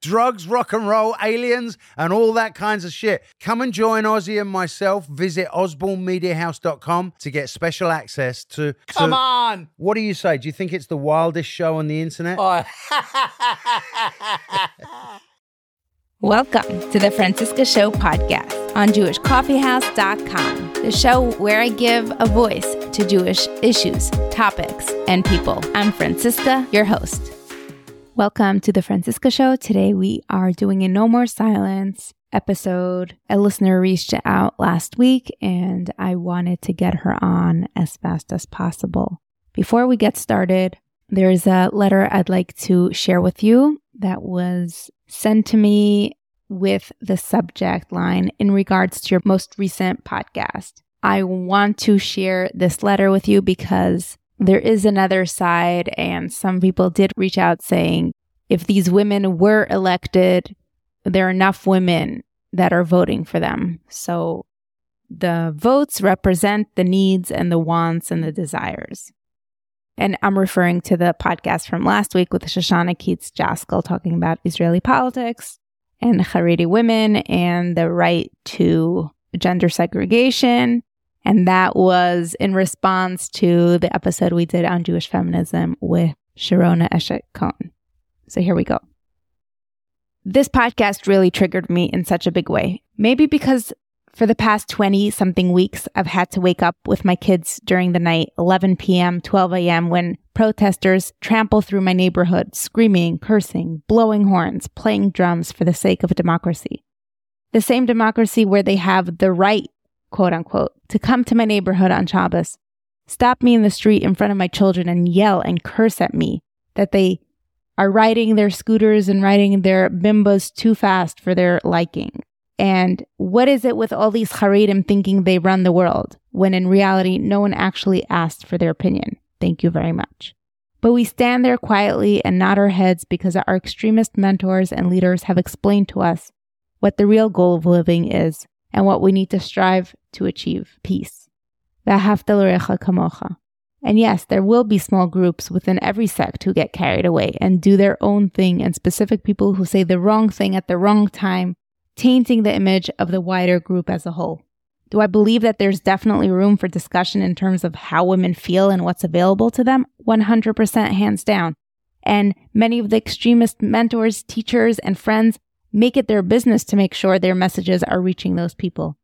Drugs, rock and roll, aliens, and all that kinds of shit. Come and join Ozzy and myself. Visit osbornemediahouse.com to get special access to. to- Come on! What do you say? Do you think it's the wildest show on the internet? Oh. Welcome to the Franciska Show podcast on JewishCoffeehouse.com, the show where I give a voice to Jewish issues, topics, and people. I'm Franciska, your host. Welcome to the Franciska Show. Today we are doing a No More Silence episode. A listener reached out last week and I wanted to get her on as fast as possible. Before we get started, there's a letter I'd like to share with you that was sent to me with the subject line in regards to your most recent podcast. I want to share this letter with you because there is another side, and some people did reach out saying if these women were elected, there are enough women that are voting for them. So the votes represent the needs and the wants and the desires. And I'm referring to the podcast from last week with Shoshanna Keats-Jaskoll talking about Israeli politics and Haredi women and the right to gender segregation. And that was in response to the episode we did on Jewish feminism with Sharona Eshet Cohn. So here we go. This podcast really triggered me in such a big way. Maybe because for the past 20 something weeks, I've had to wake up with my kids during the night, 11 p.m., 12 a.m., when protesters trample through my neighborhood, screaming, cursing, blowing horns, playing drums for the sake of democracy. The same democracy where they have the right, quote unquote, to come to my neighborhood on Shabbos, stop me in the street in front of my children and yell and curse at me that they are riding their scooters and riding their bimbas too fast for their liking. And what is it with all these Haredim thinking they run the world when in reality no one actually asked for their opinion? Thank you very much. But we stand there quietly and nod our heads because our extremist mentors and leaders have explained to us what the real goal of living is and what we need to strive to achieve peace. And yes, there will be small groups within every sect who get carried away and do their own thing, and specific people who say the wrong thing at the wrong time, tainting the image of the wider group as a whole. Do I believe that there's definitely room for discussion in terms of how women feel and what's available to them? 100% hands down. And many of the extremist mentors, teachers, and friends make it their business to make sure their messages are reaching those people.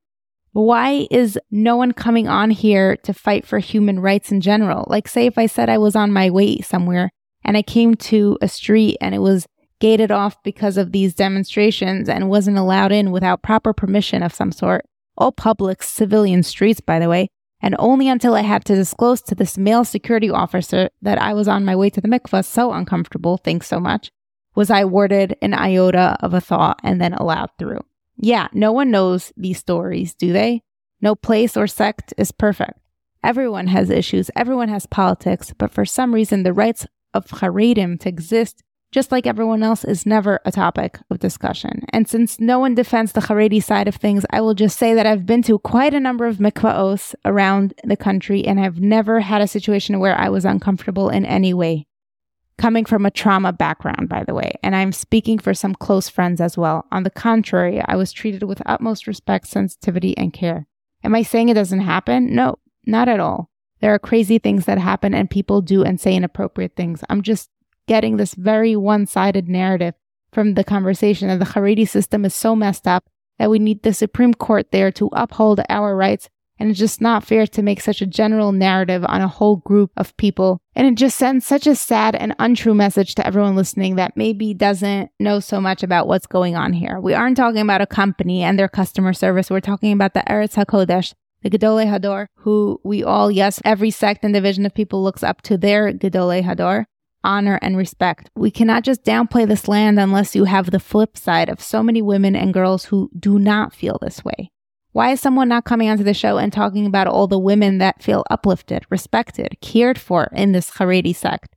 Why is no one coming on here to fight for human rights in general? Like, say, if I said I was on my way somewhere and I came to a street and it was gated off because of these demonstrations and wasn't allowed in without proper permission of some sort, all public civilian streets, by the way, and only until I had to disclose to this male security officer that I was on my way to the mikvah, so uncomfortable, thanks so much, was I awarded an iota of a thought and then allowed through. Yeah, no one knows these stories, do they? No place or sect is perfect. Everyone has issues, everyone has politics, but for some reason, the rights of Haredim to exist just like everyone else is never a topic of discussion. And since no one defends the Haredi side of things, I will just say that I've been to quite a number of mikvaos around the country and I've never had a situation where I was uncomfortable in any way. Coming from a trauma background, by the way, and I'm speaking for some close friends as well. On the contrary, I was treated with utmost respect, sensitivity, and care. Am I saying it doesn't happen? No, not at all. There are crazy things that happen and people do and say inappropriate things. I'm just getting this very one sided narrative from the conversation that the Haredi system is so messed up that we need the Supreme Court there to uphold our rights. And it's just not fair to make such a general narrative on a whole group of people. And it just sends such a sad and untrue message to everyone listening that maybe doesn't know so much about what's going on here. We aren't talking about a company and their customer service. We're talking about the Eretz HaKodesh, the Gedolei Hador, who we all, yes, every sect and division of people looks up to their Gedolei Hador honor, and respect. We cannot just downplay this land unless you have the flip side of so many women and girls who do not feel this way. Why is someone not coming onto the show and talking about all the women that feel uplifted, respected, cared for in this Haredi sect?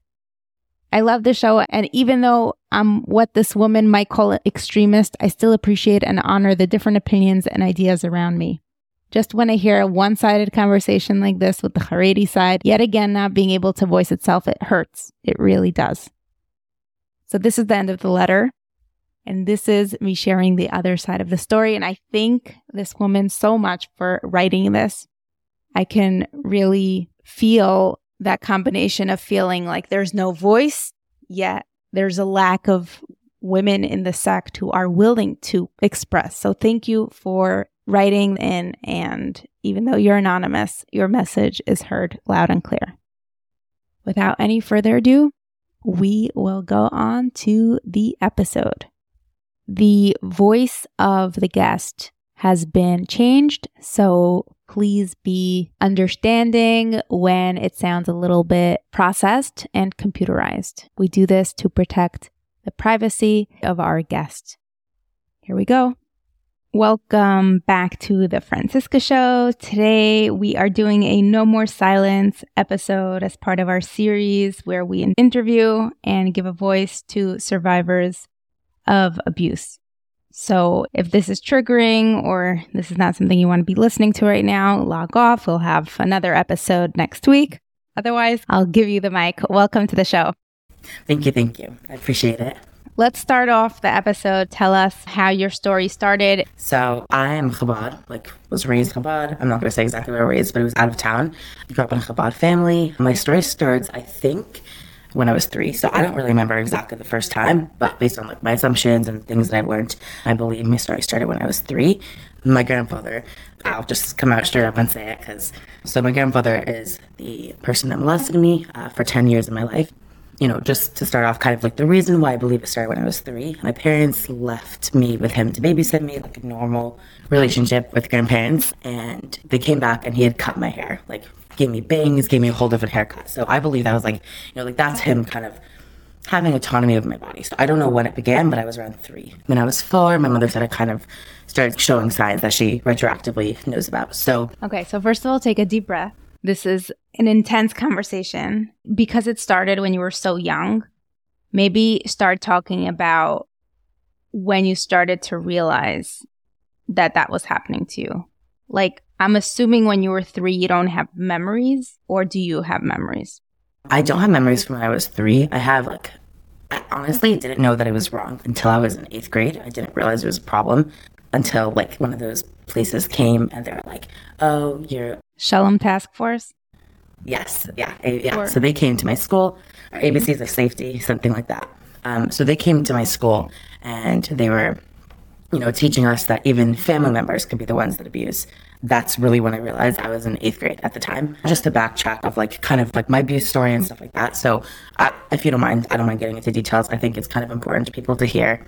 I love the show. And even though I'm what this woman might call an extremist, I still appreciate and honor the different opinions and ideas around me. Just when I hear a one sided conversation like this with the Haredi side, yet again not being able to voice itself, it hurts. It really does. So, this is the end of the letter. And this is me sharing the other side of the story. And I thank this woman so much for writing this. I can really feel that combination of feeling like there's no voice, yet there's a lack of women in the sect who are willing to express. So thank you for writing in. And even though you're anonymous, your message is heard loud and clear. Without any further ado, we will go on to the episode. The voice of the guest has been changed, so please be understanding when it sounds a little bit processed and computerized. We do this to protect the privacy of our guest. Here we go. Welcome back to the Franciska Show. Today we are doing a No More Silence episode as part of our series where we interview and give a voice to survivors of abuse. So if this is triggering or this is not something you want to be listening to right now, log off. We'll have another episode next week. Otherwise, I'll give you the mic. Welcome to the show. Thank you. Thank you. I appreciate it. Let's start off the episode. Tell us how your story started. So I am Chabad, like was raised Chabad. I'm not going to say exactly where I was raised, but it was out of town. I grew up in a Chabad family. My story starts, I think, when I was three. So I don't really remember exactly the first time, but based on like my assumptions and things that I've learned, I believe my story started when I was three. My grandfather, I'll just come out straight up and say it because so my grandfather is the person that molested me uh, for 10 years of my life you know, just to start off, kind of like the reason why I believe it started when I was three. My parents left me with him to babysit me, like a normal relationship with grandparents. And they came back and he had cut my hair, like gave me bangs, gave me a whole different haircut. So I believe that was like, you know, like that's him kind of having autonomy of my body. So I don't know when it began, but I was around three. When I was four, my mother said I kind of started showing signs that she retroactively knows about. So, okay, so first of all, take a deep breath. This is an intense conversation because it started when you were so young. Maybe start talking about when you started to realize that that was happening to you. Like, I'm assuming when you were three, you don't have memories, or do you have memories? I don't have memories from when I was three. I have, like, I honestly didn't know that I was wrong until I was in eighth grade. I didn't realize it was a problem until, like, one of those places came and they're like, oh, you're Shalom Task Force? Yes, yeah, yeah. Or- so they came to my school, ABCs of safety, something like that. Um, so they came to my school and they were, you know, teaching us that even family members could be the ones that abuse. That's really when I realized I was in eighth grade at the time. Just to backtrack of like kind of like my abuse story and stuff like that. So, I, if you don't mind, I don't mind getting into details. I think it's kind of important to people to hear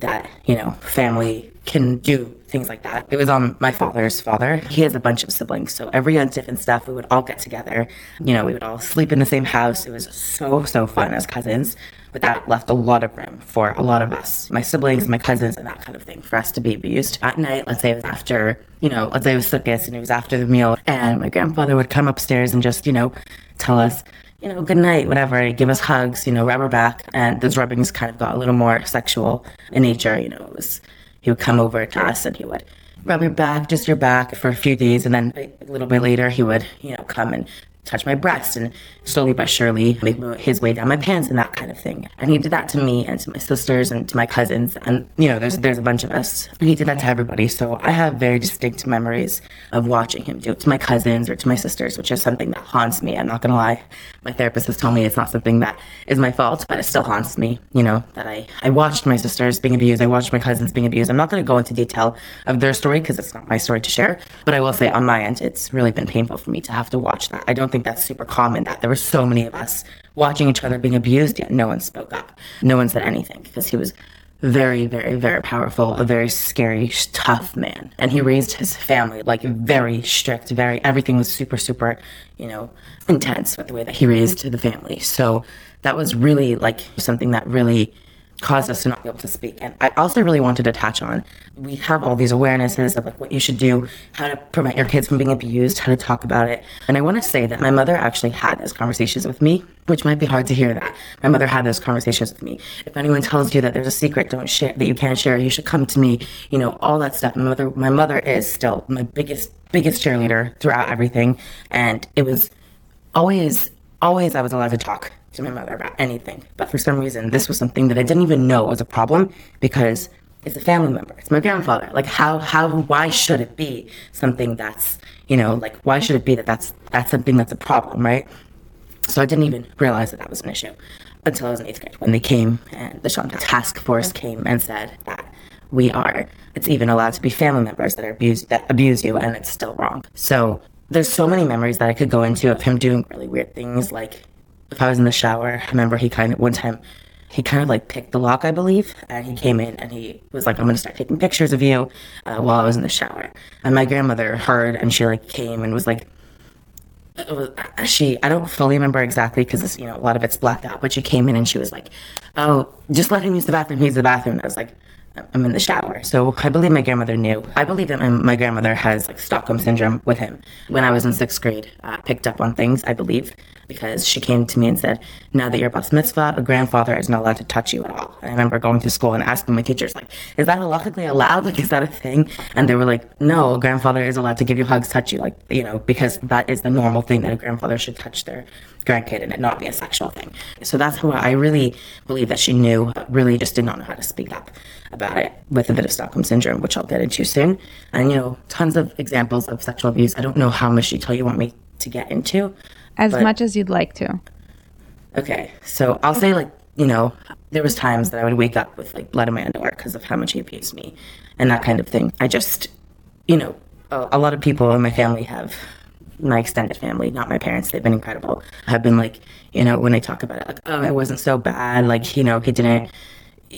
that you know family can do things like that. It was on my father's father. He has a bunch of siblings, so every year different stuff, we would all get together. You know, we would all sleep in the same house. It was so so fun as cousins. But that left a lot of room for a lot of us, my siblings, my cousins, and that kind of thing, for us to be abused at night. Let's say it was after, you know, let's say it was Sukkot and it was after the meal, and my grandfather would come upstairs and just, you know, tell us, you know, good night, whatever, give us hugs, you know, rub our back. And those rubbings kind of got a little more sexual in nature. You know, it was he would come oh, over to us and he would rub your back, just your back for a few days. And then a little bit later, he would, you know, come and touch my breast and slowly but surely make his way down my pants and that kind of thing. And he did that to me and to my sisters and to my cousins. And, you know, there's, there's a bunch of us. And he did that to everybody. So I have very distinct memories of watching him do it to my cousins or to my sisters, which is something that haunts me. I'm not going to lie. My therapist has told me it's not something that is my fault, but it still haunts me, you know, that I, I watched my sisters being abused. I watched my cousins being abused. I'm not going to go into detail of their story because it's not my story to share. But I will say on my end, it's really been painful for me to have to watch that. I don't think that's super common that there were so many of us watching each other being abused, yet no one spoke up. No one said anything because he was very, very, very powerful, a very scary, tough man. And he raised his family like very strict, very, everything was super, super, you know, intense with the way that he raised the family. So that was really like something that really caused us to not be able to speak. And I also really wanted to touch on we have all these awarenesses of like what you should do, how to prevent your kids from being abused, how to talk about it. And I want to say that my mother actually had those conversations with me, which might be hard to hear that. My mother had those conversations with me. If anyone tells you that there's a secret don't share that you can't share, you should come to me, you know, all that stuff. My mother my mother is still my biggest biggest cheerleader throughout everything. And it was always always I was allowed to talk to my mother about anything. But for some reason, this was something that I didn't even know was a problem because it's a family member. It's my grandfather. Like how how why should it be something that's you know like why should it be that that's that's something that's a problem, right? So I didn't even realize that that was an issue until I was in eighth grade when they came and the Shalom task force came and said that we are it's even allowed to be family members that are abused that abuse you and it's still wrong. So there's so many memories that I could go into of him doing really weird things like if I was in the shower, I remember he kind of one time he kind of like picked the lock, I believe, and he came in and he was like, "I'm gonna start taking pictures of you," uh, while I was in the shower. And my grandmother heard, and she like came and was like, was, she I don't fully remember exactly because you know a lot of it's blacked out, but she came in and she was like, "Oh, just let him use the bathroom. He's the bathroom." I was like. I'm in the shower. So I believe my grandmother knew. I believe that my, grandmother has like Stockholm syndrome with him. When I was in sixth grade, uh, picked up on things, I believe because she came to me and said, now that you're bas mitzvah, a grandfather is not allowed to touch you at all. I remember going to school and asking my teachers, like, is that halachically allowed? Like, is that a thing? And they were like, no, a grandfather is allowed to give you hugs, touch you, like, you know, because that is the normal thing that a grandfather should touch their grandkid and it not be a sexual thing. So that's why I really believe that she knew, really just did not know how to speak up about it with a bit of Stockholm syndrome, which I'll get into soon. And, you know, tons of examples of sexual abuse. I don't know how much detail you want me to get into. As But- much as you'd like to. Okay, so I'll say like you know there was times that I would wake up with like blood in my underwear because of how much he abused me, and that kind of thing. I just, you know, a, a lot of people in my family have my extended family, not my parents. They've been incredible. Have been like, you know, when they talk about it, like, oh, it wasn't so bad. Like, you know, he didn't,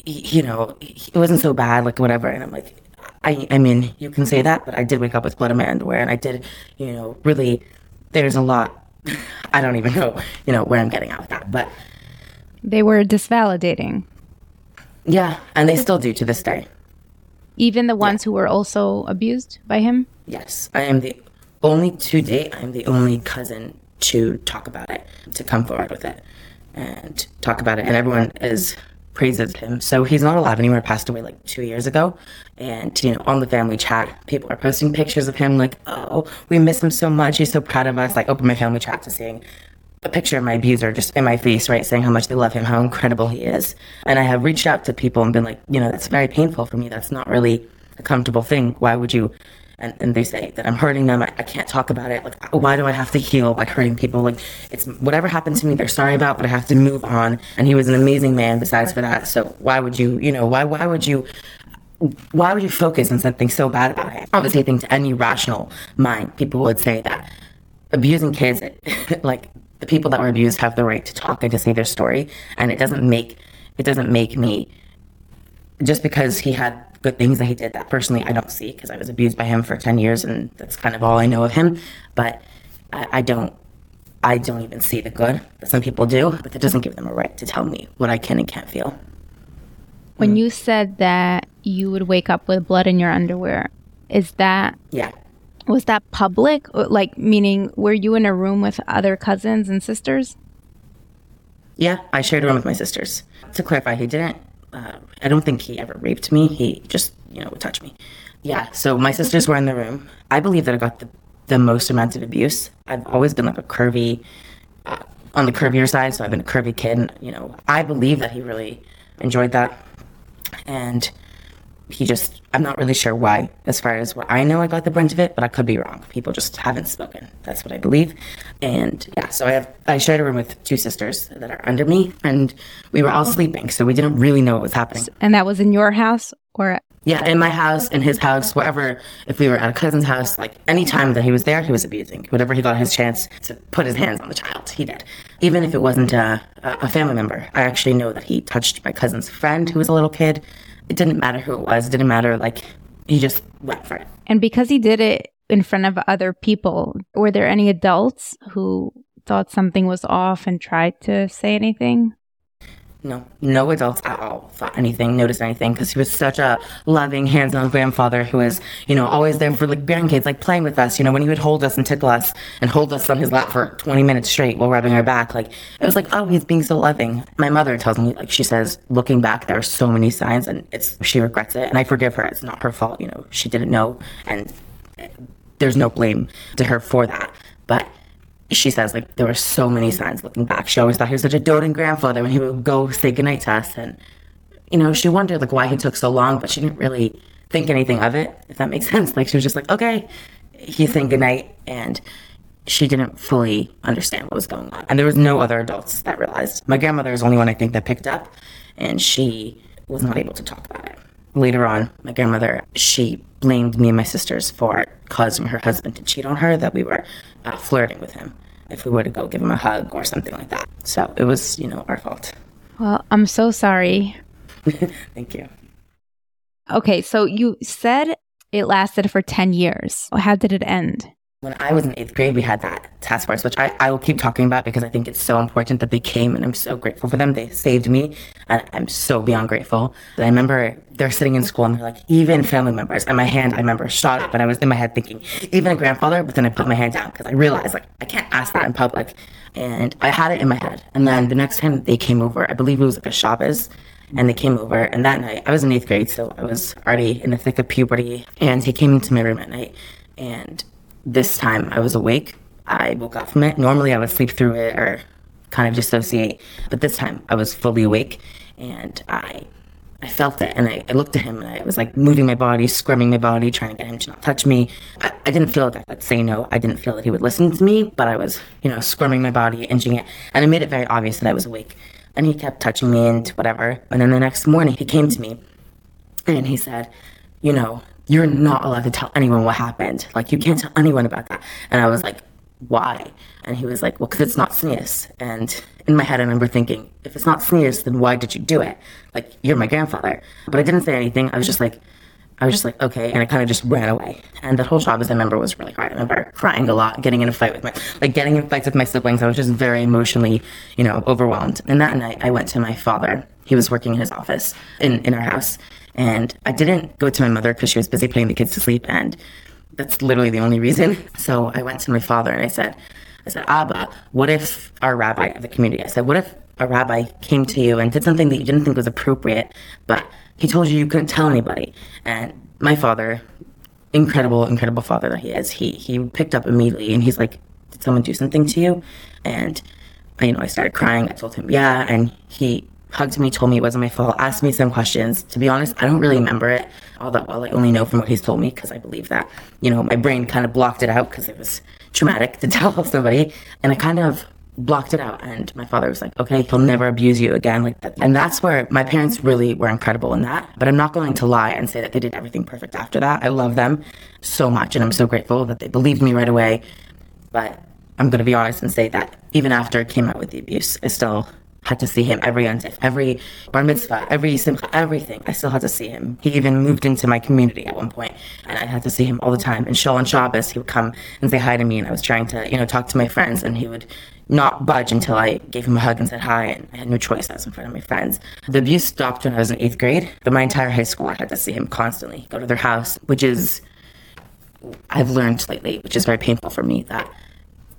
you know, it wasn't so bad. Like whatever. And I'm like, I, I mean, you can say that, but I did wake up with blood in my underwear, and I did, you know, really. There's a lot. I don't even know, you know, where I'm getting at with that, but They were disvalidating. Yeah, and they still do to this day. Even the ones who were also abused by him. Yes, I am the only to date. I am the only cousin to talk about it, to come forward with it, and talk about it. And everyone is praises him. So he's not alive anymore. Passed away like two years ago. And you know, on the family chat, people are posting pictures of him. Like, oh, we miss him so much. He's so proud of us. Like, open my family chat to seeing a picture of my abuser just in my face, right, saying how much they love him, how incredible he is. And I have reached out to people and been like, you know, that's very painful for me. That's not really a comfortable thing. Why would you? And, and they say that I'm hurting them. I, I can't talk about it. Like, why do I have to heal by hurting people? Like, it's whatever happened to me, they're sorry about, but I have to move on. And he was an amazing man besides for that. So why would you, you know, why, why would you why would you focus on something so bad about him? Obviously, I think to any rational mind, people would say that abusing kids, like the people that were abused, have the right to talk and to say their story, and it doesn't make it doesn't make me just because he had good things that he did that personally I don't see because I was abused by him for ten years and that's kind of all I know of him, but I, I don't. I don't even see the good that some people do, but that doesn't give them a right to tell me what I can and can't feel. When mm. you said that you would wake up with blood in your underwear, is that Yeah. was that public? Like meaning were you in a room with other cousins and sisters? Yeah, I shared a room with my sisters. To clarify, he didn't. Uh, I don't think he ever raped me. He just, you know, would touch me. Yeah. So my sisters were in the room. I believe that I got the the most amount of abuse. I've always been like a curvy, uh, on the curvier side. So I've been a curvy kid. And, you know, I believe that he really enjoyed that, and he just. I'm not really sure why. As far as what I know, I got the brunt of it, but I could be wrong. People just haven't spoken. That's what I believe. And yeah, so I have I shared a room with two sisters that are under me, and we were all sleeping, so we didn't really know what was happening. And that was in your house or Yeah, in my house, in his house, wherever. If we were at a cousin's house, like any time that he was there, he was abusing. Whenever he got his chance to put his hands on the child, he did. Even if it wasn't a, a family member, I actually know that he touched my cousin's friend who was a little kid. It didn't matter who it was. It didn't matter. Like he just went for it. and because he did it in front of other people, were there any adults who thought something was off and tried to say anything? No, no adults at all thought anything, noticed anything, because he was such a loving, hands-on grandfather who was, you know, always there for like grandkids, like playing with us. You know, when he would hold us and tickle us and hold us on his lap for 20 minutes straight while rubbing our back, like it was like, oh, he's being so loving. My mother tells me, like she says, looking back, there are so many signs, and it's she regrets it, and I forgive her. It's not her fault. You know, she didn't know, and eh, there's no blame to her for that. But she says like there were so many signs looking back. She always thought he was such a doting grandfather when he would go say goodnight to us, and you know she wondered like why he took so long, but she didn't really think anything of it. If that makes sense, like she was just like, okay, he's saying goodnight, and she didn't fully understand what was going on. And there was no other adults that realized. My grandmother is the only one I think that picked up, and she was not able to talk about it. Later on, my grandmother, she blamed me and my sisters for causing her husband to cheat on her, that we were uh, flirting with him if we were to go give him a hug or something like that. So it was, you know, our fault. Well, I'm so sorry. Thank you. Okay, so you said it lasted for 10 years. How did it end? When I was in eighth grade, we had that task force, which I, I will keep talking about because I think it's so important that they came and I'm so grateful for them. They saved me and I'm so beyond grateful. I remember they're sitting in school and they're like, even family members. And my hand, I remember, shot up and I was in my head thinking, even a grandfather, but then I put my hand down because I realized like I can't ask that in public. And I had it in my head. And then the next time they came over, I believe it was like a Shabbos, and they came over. And that night, I was in eighth grade, so I was already in the thick of puberty. And he came into my room at night and this time I was awake. I woke up from it. Normally I would sleep through it or kind of dissociate, but this time I was fully awake and I I felt it and I, I looked at him and I was like moving my body, scrubbing my body, trying to get him to not touch me. I, I didn't feel that I'd say no. I didn't feel that he would listen to me, but I was, you know, scrubbing my body, inching it, and I made it very obvious that I was awake. And he kept touching me and whatever. And then the next morning he came to me and he said, you know, you're not allowed to tell anyone what happened. Like, you can't tell anyone about that. And I was like, why? And he was like, well, because it's not tznius. And in my head, I remember thinking, if it's not tznius, then why did you do it? Like, you're my grandfather. But I didn't say anything. I was just like, I was just like, okay. And I kind of just ran away. And the whole job, as I remember, was really hard. I remember crying a lot, getting in a fight with my, like getting in fights with my siblings. I was just very emotionally, you know, overwhelmed. And that night I went to my father. He was working in his office in, in our house. And I didn't go to my mother because she was busy putting the kids to sleep. And that's literally the only reason. So I went to my father and I said, I said, Abba, what if our rabbi of the community, I said, what if a rabbi came to you and did something that you didn't think was appropriate, but he told you you couldn't tell anybody? And my father, incredible, incredible father that he is, he, he picked up immediately and he's like, did someone do something to you? And, you know, I started crying. I told him, yeah. And he hugged me, told me it wasn't my fault, asked me some questions. To be honest, I don't really remember it all that well. I only know from what he's told me because I believe that, you know, my brain kind of blocked it out because it was traumatic to tell somebody. And I kind of blocked it out. And my father was like, okay, he'll never abuse you again. Like that. And that's where my parents really were incredible in that. But I'm not going to lie and say that they did everything perfect after that. I love them so much. And I'm so grateful that they believed me right away. But I'm going to be honest and say that even after I came out with the abuse, I still had to see him every Yontif, every bar mitzvah, every simcha, everything. I still had to see him. He even moved into my community at one point, and I had to see him all the time. And Shul and Shabbos, he would come and say hi to me, and I was trying to, you know, talk to my friends, and he would not budge until I gave him a hug and said hi, and I had no choice. I was in front of my friends. The abuse stopped when I was in eighth grade, but my entire high school, I had to see him constantly, go to their house, which is, I've learned lately, which is very painful for me, that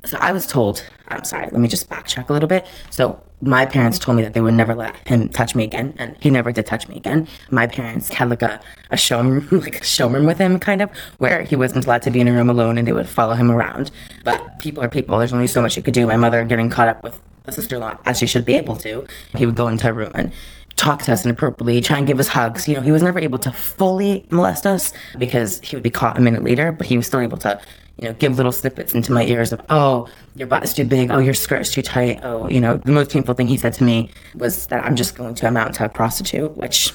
so I was told, I'm sorry, let me just backtrack a little bit. So my parents told me that they would never let him touch me again, and he never did touch me again. My parents had like a, a showroom, like a showroom with him, kind of, where he wasn't allowed to be in a room alone, and they would follow him around. But people are people. There's only so much you could do. My mother getting caught up with a sister-in-law, as she should be able to, he would go into a room and talk to us inappropriately, try and give us hugs. You know, he was never able to fully molest us because he would be caught a minute later, but he was still able to you know, give little snippets into my ears of, oh, your butt is too big. Oh, your skirt is too tight. Oh, you know, the most painful thing he said to me was that I'm just going to amount to a prostitute, which,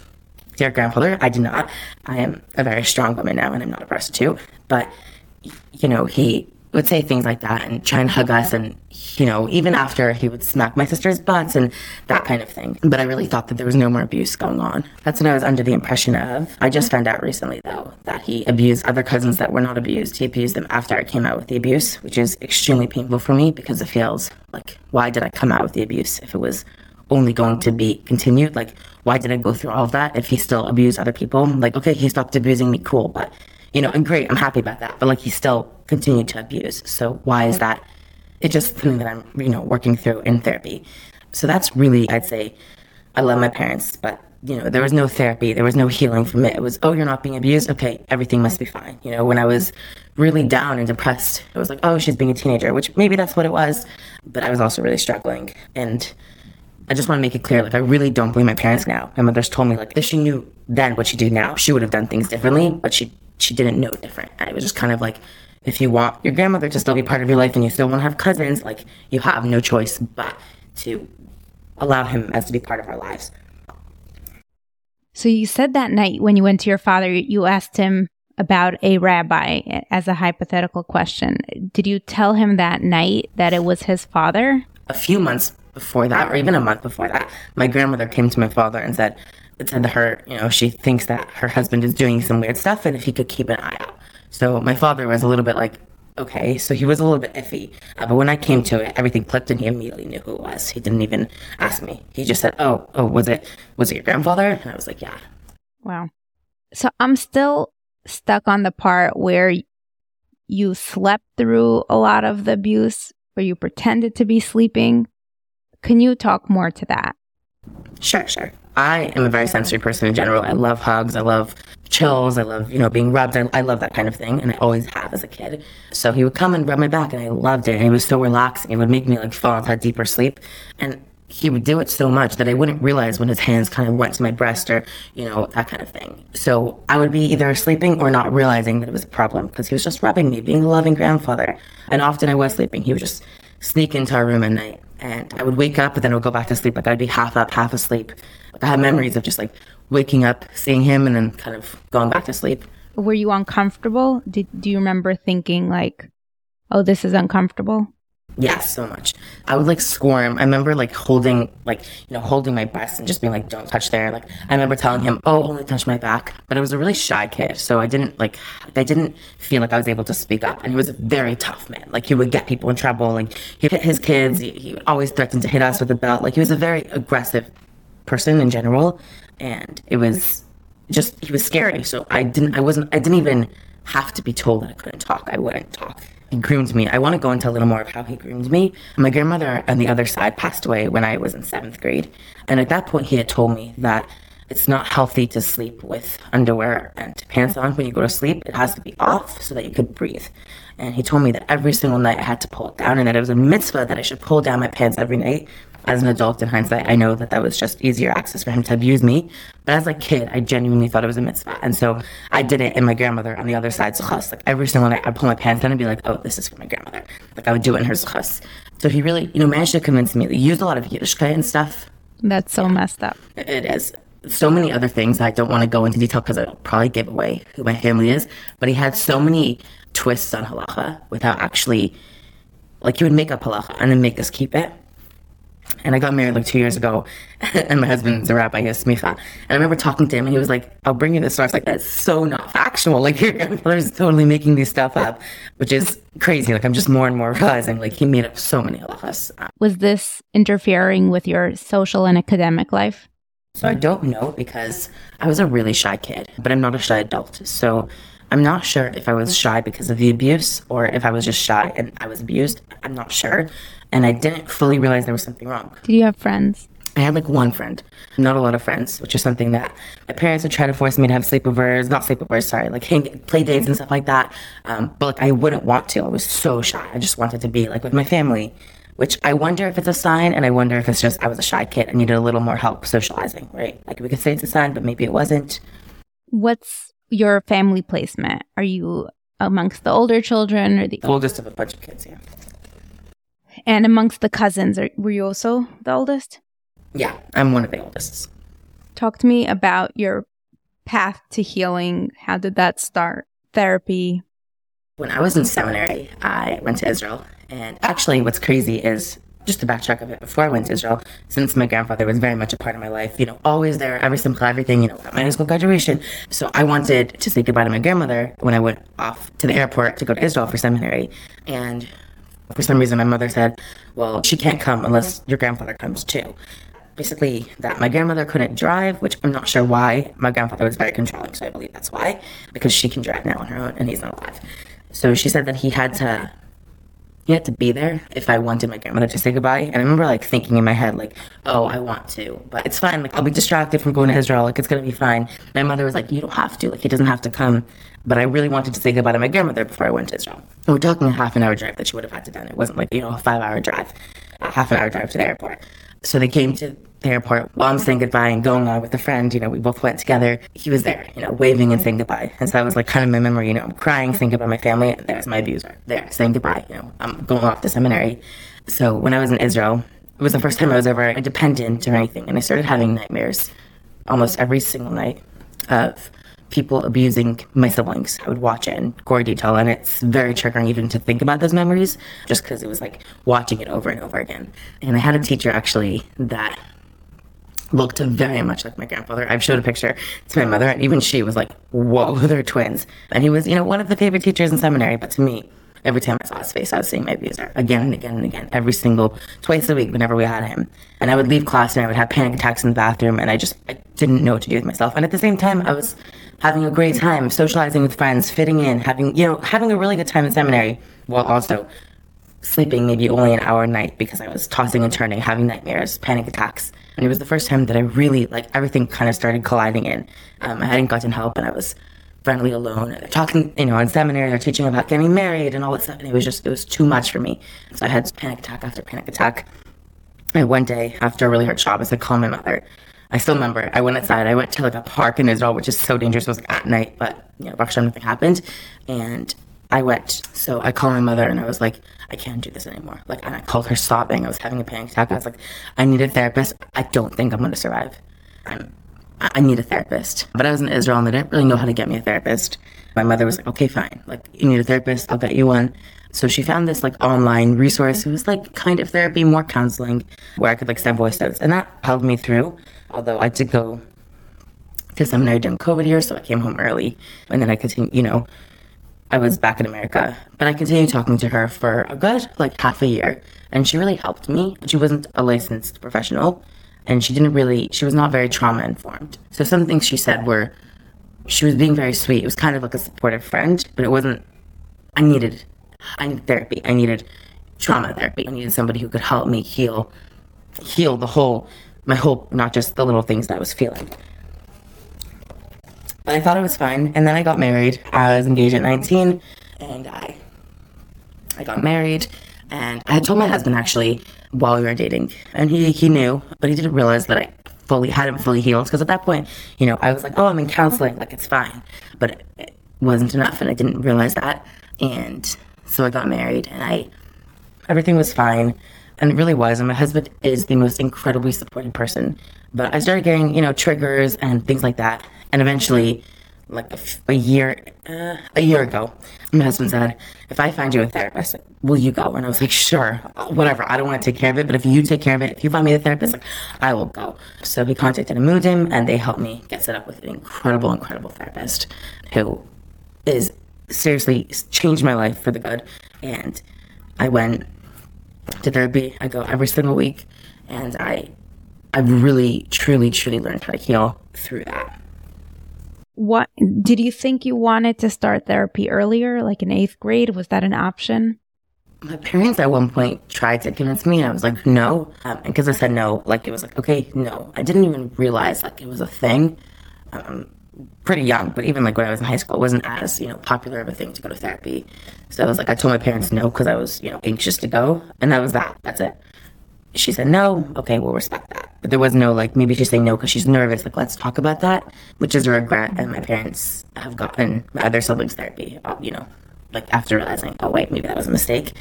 dear grandfather, I did not. I am a very strong woman now and I'm not a prostitute. But, you know, he would say things like that and try and hug us and you know even after he would smack my sister's butts and that kind of thing but i really thought that there was no more abuse going on that's what i was under the impression of i just found out recently though that he abused other cousins that were not abused he abused them after i came out with the abuse which is extremely painful for me because it feels like why did i come out with the abuse if it was only going to be continued. Like, why did I go through all of that if he still abused other people? Like, okay, he stopped abusing me, cool, but you know, and great, I'm happy about that. But like, he still continued to abuse. So why is that? It's just something that I'm, you know, working through in therapy. So that's really, I'd say, I love my parents, but you know, there was no therapy, there was no healing from it. It was, oh, you're not being abused. Okay, everything must be fine. You know, when I was really down and depressed, it was like, oh, she's being a teenager, which maybe that's what it was. But I was also really struggling. And I just want to make it clear, like, I really don't blame my parents now. My mother's told me, like, if she knew then what she do now, she would have done things differently, but she she didn't know different. And it was just kind of like, if you want your grandmother to still be part of your life and you still want to have cousins, like, you have no choice but to allow him as to be part of our lives. So you said that night when you went to your father, you asked him about a rabbi as a hypothetical question. Did you tell him that night that it was his father? A few months before that, or even a month before that, my grandmother came to my father and said, said to her, you know, she thinks that her husband is doing some weird stuff and if he could keep an eye out. So my father was a little bit like, okay. So he was a little bit iffy. Uh, but when I came to it, everything clicked and he immediately knew who it was. He didn't even ask me. He just said, oh, oh, was it, was it your grandfather? And I was like, yeah. Wow. So I'm still stuck on the part where you slept through a lot of the abuse, where you pretended to be sleeping. Can you talk more to that? Sure, sure. I am a very sensory person in general. I love hugs. I love chills. I love, you know, being rubbed. I, I love that kind of thing. And I always have as a kid. So he would come and rub my back and I loved it. And it was so relaxing. It would make me like fall into a deeper sleep. And he would do it so much that I wouldn't realize when his hands kind of went to my breast or, you know, that kind of thing. So I would be either sleeping or not realizing that it was a problem because he was just rubbing me, being a loving grandfather. And often I was sleeping. He would just sneak into our room at night and I would wake up, but then I would go back to sleep. Like I'd be half up, half asleep. Like I have memories of just like waking up, seeing him, and then kind of going back to sleep. Were you uncomfortable? Did do you remember thinking like, "Oh, this is uncomfortable"? Yes, so much. I would like squirm. I remember like holding, like, you know, holding my breast and just being like, don't touch there. Like, I remember telling him, oh, only touch my back. But I was a really shy kid. So I didn't like, I didn't feel like I was able to speak up. And he was a very tough man. Like, he would get people in trouble. Like, he hit his kids. He, he always threatened to hit us with a belt. Like, he was a very aggressive person in general. And it was just, he was scary. So I didn't, I wasn't, I didn't even have to be told that I couldn't talk. I wouldn't talk he groomed me. I want to go into a little more of how he groomed me. My grandmother on the other side passed away when I was in seventh grade. And at that point, he had told me that it's not healthy to sleep with underwear and pants on when you go to sleep. It has to be off so that you could breathe. And he told me that every single night I had to pull it down and that it was a mitzvah that I should pull down my pants every night as an adult in hindsight, I know that that was just easier access for him to abuse me. But as a kid, I genuinely thought it was a mitzvah. And so I did it in my grandmother on the other side, zuchas. Like every single night, I'd pull my pants down and be like, oh, this is for my grandmother. Like I would do it in her zuchas. So he really, you know, managed to convince me. He used a lot of Yiddishkeit and stuff. That's so messed up. It is. So many other things I don't want to go into detail because I'll probably give away who my family is. But he had so many twists on halacha without actually, like, he would make up halacha and then make us keep it. And I got married like two years ago, and my husband's a rabbi, he's smicha. And I remember talking to him, and he was like, I'll bring you this story. I was like, that's so not factual. Like, your grandfather's totally making these stuff up, which is crazy. Like, I'm just more and more realizing, like, he made up so many halachas. Was this interfering with your social and academic life? So I don't know because I was a really shy kid, but I'm not a shy adult. So I'm not sure if I was shy because of the abuse or if I was just shy and I was abused. I'm not sure and I didn't fully realize there was something wrong. Did you have friends? I had like one friend, not a lot of friends, which is something that my parents would try to force me to have sleepovers, not sleepovers, sorry, like play dates and stuff like that. Um, but like I wouldn't want to. I was so shy. I just wanted to be like with my family, which I wonder if it's a sign, and I wonder if it's just I was a shy kid and needed a little more help socializing, right? Like we could say it's a sign, but maybe it wasn't. What's your family placement? Are you amongst the older children or the, oldest of a bunch of kids? Yeah. And amongst the cousins, are, were you also the oldest? Yeah, I'm one of the oldest. Talk to me about your path to healing. How did that start? Therapy. When I was in seminary, I went to Israel. And actually, what's crazy is just to backtrack a bit before I went to Israel, since my grandfather was very much a part of my life, you know, always there, every simcha everything, you know, at my high school graduation. So I wanted to say goodbye to my grandmother when I went off to the airport to go to Israel for seminary. And for some reason, my mother said, Well, she can't come unless your grandfather comes too. basically that my grandmother couldn't drive, which I'm not sure why. My grandfather was very controlling, so I believe that's why, because she can drive now on her own and he's not alive. So she said that he had to he had to be there if I wanted my grandmother to say goodbye. And I remember like thinking in my head, like, oh, I want to, but it's fine. Like, I'll be distracted from going to Israel. Like, it's going to be fine. My mother was like, you don't have to. Like, he doesn't have to come. But I really wanted to say goodbye to my grandmother before I went to Israel. We're talking a half an hour drive that she would have had to done. It wasn't like, you know, a five hour drive, a half an hour drive to the airport. So they came to the airport while I'm saying goodbye and going on with a friend. You know, we both went together. He was there, you know, waving and saying goodbye. And so that was like kind of my memory. You know, I'm crying, thinking about my family. There's my abuser there saying goodbye. You know, I'm going off to seminary. So when I was in Israel, it was the first time I was ever independent or anything. And I started having nightmares almost every single night of people abusing my siblings. I would watch it in gory detail, and it's very triggering even to think about those memories, just because it was like watching it over and over again. And I had a teacher actually that looked very much like my grandfather. I've showed a picture to my mother, and even she was like, "Whoa, they're twins." And he was, you know, one of the favorite teachers in seminary. But to me, every time I saw his face, I was seeing my abuser again and again and again, every single twice a week whenever we had him. And I would leave class and I would have panic attacks in the bathroom, and I just I didn't know what to do with myself. And at the same time, I was having a great time, socializing with friends, fitting in, having you know, having a really good time in seminary, while also sleeping maybe only an hour a night because I was tossing and turning, having nightmares, panic attacks. And it was the first time that I really, like, everything kind of started colliding in. Um, I hadn't gotten help and I was finally alone. They're talking, you know, in seminary, they're teaching about getting married and all that stuff. And it was just, it was too much for me. So I had panic attack after panic attack. And one day, after a really hard job, I said, call my mother. I still remember I went outside. I went to like a park in Israel, which is so dangerous. It was like at night, but you know, Baruch nothing happened. And I went. So I called my mother and I was like, I can't do this anymore. Like, and I called her sobbing. I was having a panic attack. I was like, I need a therapist. I don't think I'm going to survive. I'm, I need a therapist. But I was in Israel and they didn't really know how to get me a therapist. My mother was like, okay, fine. Like, you need a therapist. I'll get you one. So she found this like online resource. It was like kind of therapy, more counseling, where I could like send voice notes. And that helped me through. Although I did go to seminary during COVID years, so I came home early. And then I continued, you know, I was back in America. But I continued talking to her for a good like half a year. And she really helped me. She wasn't a licensed professional and she didn't really she was not very trauma informed. So some things she said were she was being very sweet. It was kind of like a supportive friend, but it wasn't I needed I needed therapy. I needed trauma therapy. I needed somebody who could help me heal heal the whole my whole not just the little things that I was feeling. But I thought it was fine. And then I got married. I was engaged at 19 and I I got married and I had told my husband actually while we were dating. And he he knew, but he didn't realize that I fully hadn't fully healed because at that point, you know, I was like, "Oh, I'm in counseling, like it's fine." But it, wasn't enough and I didn't realize that. And so I got married and I everything was fine. And it really was. And my husband is the most incredibly supportive person. But I started getting, you know, triggers and things like that. And eventually, like a, a year, uh, a year ago, my husband said, "If I find you a therapist, will you go?" And I was like, "Sure, whatever. I don't want to take care of it, but if you take care of it, if you find me a therapist, like, I will go." So he contacted Amudim, and they helped me get set up with an incredible, incredible therapist who is seriously changed my life for the good. And I went to therapy. I go every single week, and I, I've really, truly, truly learned how to heal through that what did you think you wanted to start therapy earlier like in eighth grade? Was that an option? My parents at one point tried to convince me and i was like no. Um, because i said no like it was like okay no. I didn't even realize like it was a thing. Um, pretty young but even like when i was in high school it wasn't as you know popular of a thing to go to therapy. So i was like i told my parents no because i was you know anxious to go and that was that. That's it. She said no. Okay we'll respect that but there was no like maybe she's saying no because she's nervous like let's talk about that which is a regret and my parents have gotten. My other siblings therapy uh, you know like after realizing oh wait maybe that was a mistake.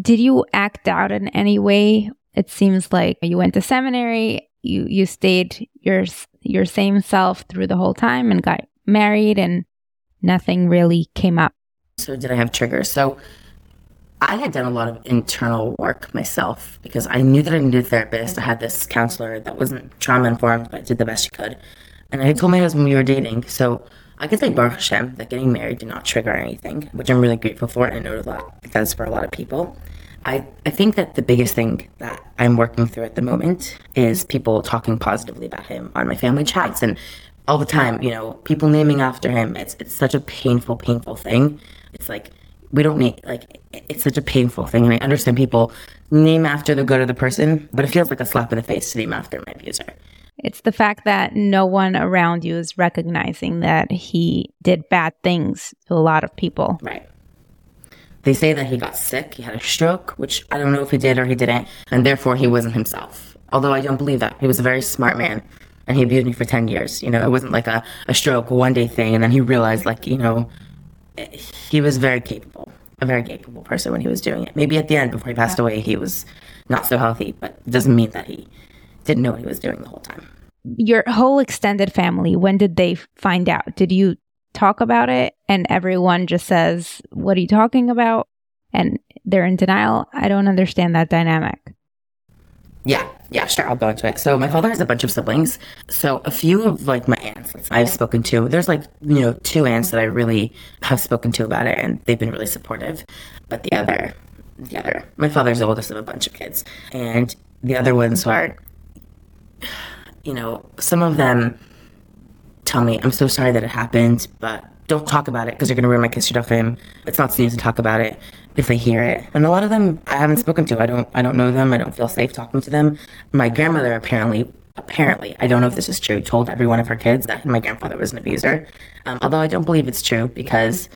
Did you act out in any way? It seems like you went to seminary you you stayed your your same self through the whole time and got married and nothing really came up. So did i have triggers? So I had done a lot of internal work myself because I knew that I needed a therapist. I had this counselor that wasn't trauma informed, but did the best she could. And I had told my husband we were dating. So I could say Baruch Hashem that getting married did not trigger anything, which I'm really grateful for. And I know it does for a lot of people. I, I think that the biggest thing that I'm working through at the moment is people talking positively about him on my family chats and all the time, you know, people naming after him. It's it's such a painful, painful thing. It's like we don't need like it's such a painful thing and I understand people name after the good of the person, but it feels like a slap in the face to name after my abuser. It's the fact that no one around you is recognizing that he did bad things to a lot of people. Right. They say that he got sick, he had a stroke, which I don't know if he did or he didn't, and therefore he wasn't himself. Although I don't believe that. He was a very smart man and he abused me for 10 years. You know, it wasn't like a, a stroke, one day thing, and then he realized, like, you know, he was very capable, a very capable person when he was doing it. Maybe at the end, before he passed away, he was not so healthy, but it doesn't mean that he didn't know what he was doing the whole time. Your whole extended family, when did they find out? Did you talk about it and everyone just says, What are you talking about? And they're in denial? I don't understand that dynamic. Yeah, yeah, sure. I'll go into it. So my father has a bunch of siblings. So a few of like my aunts I've spoken to. There's like you know two aunts that I really have spoken to about it, and they've been really supportive. But the other, the other, my father's the oldest of a bunch of kids, and the other ones are, you know, some of them tell me, "I'm so sorry that it happened, but don't talk about it because you're going to ruin my kids' shidduchim. It's not safe to talk about it." If they hear it. And a lot of them I haven't spoken to. I don't I don't know them. I don't feel safe talking to them. My grandmother apparently apparently I don't know if this is true told every one of her kids that my grandfather was an abuser. Um, although I don't believe it's true because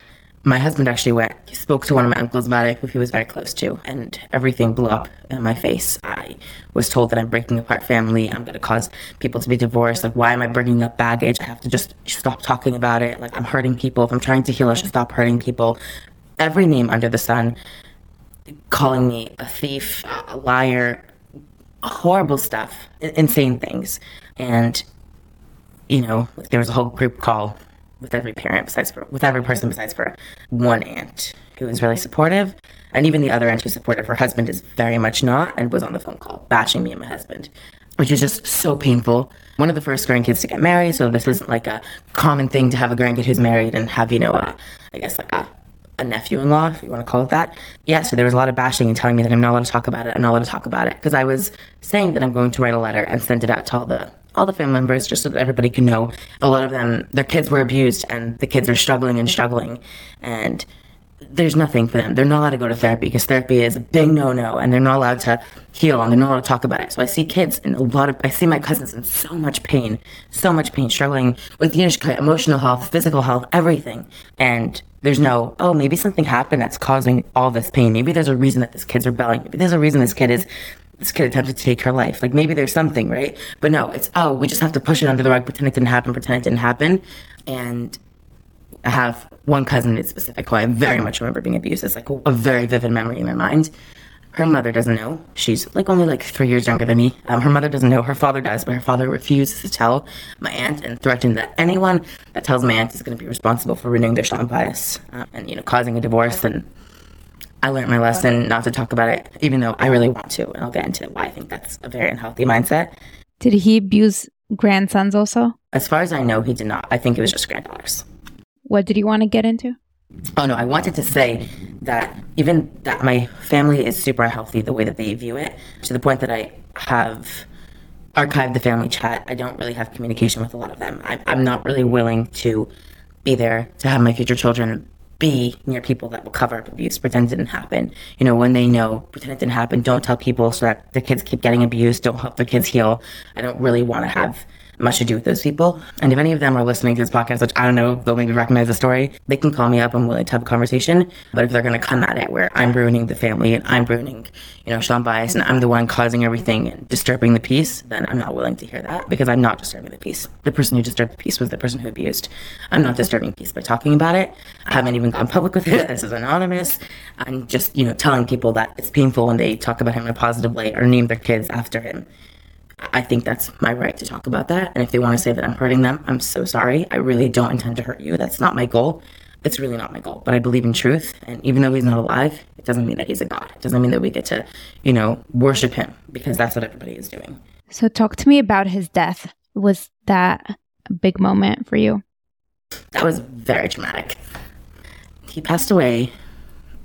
my husband actually went he spoke to one of my uncles about it who he was very close to and everything blew up in my face i was told that i'm breaking apart family i'm going to cause people to be divorced like why am i bringing up baggage i have to just stop talking about it like i'm hurting people if i'm trying to heal i should stop hurting people every name under the sun, calling me a thief, a liar, horrible stuff, insane things. And, you know, there was a whole group call with every parent besides for, with every person besides for one aunt who was really supportive. And even the other aunt who supported her husband is very much not and was on the phone call bashing me and my husband, which is just so painful. One of the first grandkids to get married, so this isn't like a common thing to have a grandkid who's married and have, you know, a, I guess like a a nephew-in-law, if you want to call it that. Yeah, so there was a lot of bashing and telling me that I'm not allowed to talk about it. I'm not allowed to talk about it because I was saying that I'm going to write a letter and send it out to all the all the family members just so that everybody can know. A lot of them, their kids were abused and the kids are struggling and struggling, and there's nothing for them. They're not allowed to go to therapy because therapy is a big no-no, and they're not allowed to heal and they're not allowed to talk about it. So I see kids in a lot of, I see my cousins in so much pain, so much pain, struggling with emotional health, physical health, everything, and there's no, oh, maybe something happened that's causing all this pain. Maybe there's a reason that this kid's rebelling. Maybe there's a reason this kid is this kid attempted to take her life. Like maybe there's something, right? But no, it's oh, we just have to push it under the rug, pretend it didn't happen, pretend it didn't happen. And I have one cousin in specific who I very much remember being abused. It's like a very vivid memory in my mind. Her mother doesn't know. She's like only like three years younger than me. Um, her mother doesn't know. Her father does, but her father refuses to tell my aunt and threatened that anyone that tells my aunt is going to be responsible for renewing their Shalom bayis um, and you know causing a divorce. And I learned my lesson not to talk about it, even though I really want to, and I'll get into why I think that's a very unhealthy mindset. Did he abuse grandsons also? As far as I know, he did not. I think it was just granddaughters. What did you want to get into? Oh no, I wanted to say that even that my family is super healthy the way that they view it, to the point that I have archived the family chat. I don't really have communication with a lot of them. I, I'm not really willing to be there to have my future children be near people that will cover up abuse, pretend it didn't happen. You know, when they know, pretend it didn't happen, don't tell people so that the kids keep getting abused, don't help the kids heal. I don't really want to have much to do with those people. And if any of them are listening to this podcast, which I don't know, they'll maybe recognize the story, they can call me up. I'm willing to have a conversation. But if they're going to come at it where I'm ruining the family and I'm ruining, you know, Shalom Bayis and I'm the one causing everything and disturbing the peace, then I'm not willing to hear that because I'm not disturbing the peace. The person who disturbed the peace was the person who abused. I'm not disturbing peace by talking about it. I haven't even gone public with it. This is anonymous. I'm just, you know, telling people that it's painful when they talk about him in a positive way or name their kids after him. I think that's my right to talk about that. And if they want to say that I'm hurting them, I'm so sorry. I really don't intend to hurt you. That's not my goal. It's really not my goal. But I believe in truth. And even though he's not alive, it doesn't mean that he's a God. It doesn't mean that we get to, you know, worship him because that's what everybody is doing. So talk to me about his death. Was that a big moment for you? That was very traumatic. He passed away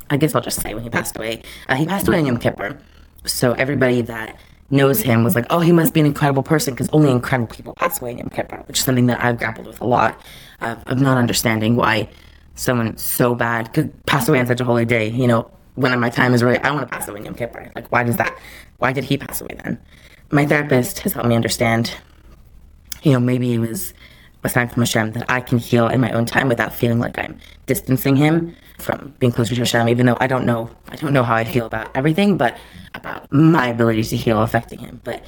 I guess I'll just say when he passed away. Uh, he passed away in Yom Kippur. So everybody that knows him was like, oh, he must be an incredible person because only incredible people pass away in Yom Kippur, which is something that I've grappled with a lot of, of not understanding why someone so bad could pass away on such a holy day. You know, when my time is right, I want to pass away in Yom Kippur. Like, why does that? Why did he pass away then? My therapist has helped me understand, you know, maybe it was a sign from Hashem that I can heal in my own time without feeling like I'm distancing him from being closer to Hashem, even though I don't know I don't know how I feel about everything, but about my ability to heal affecting him. But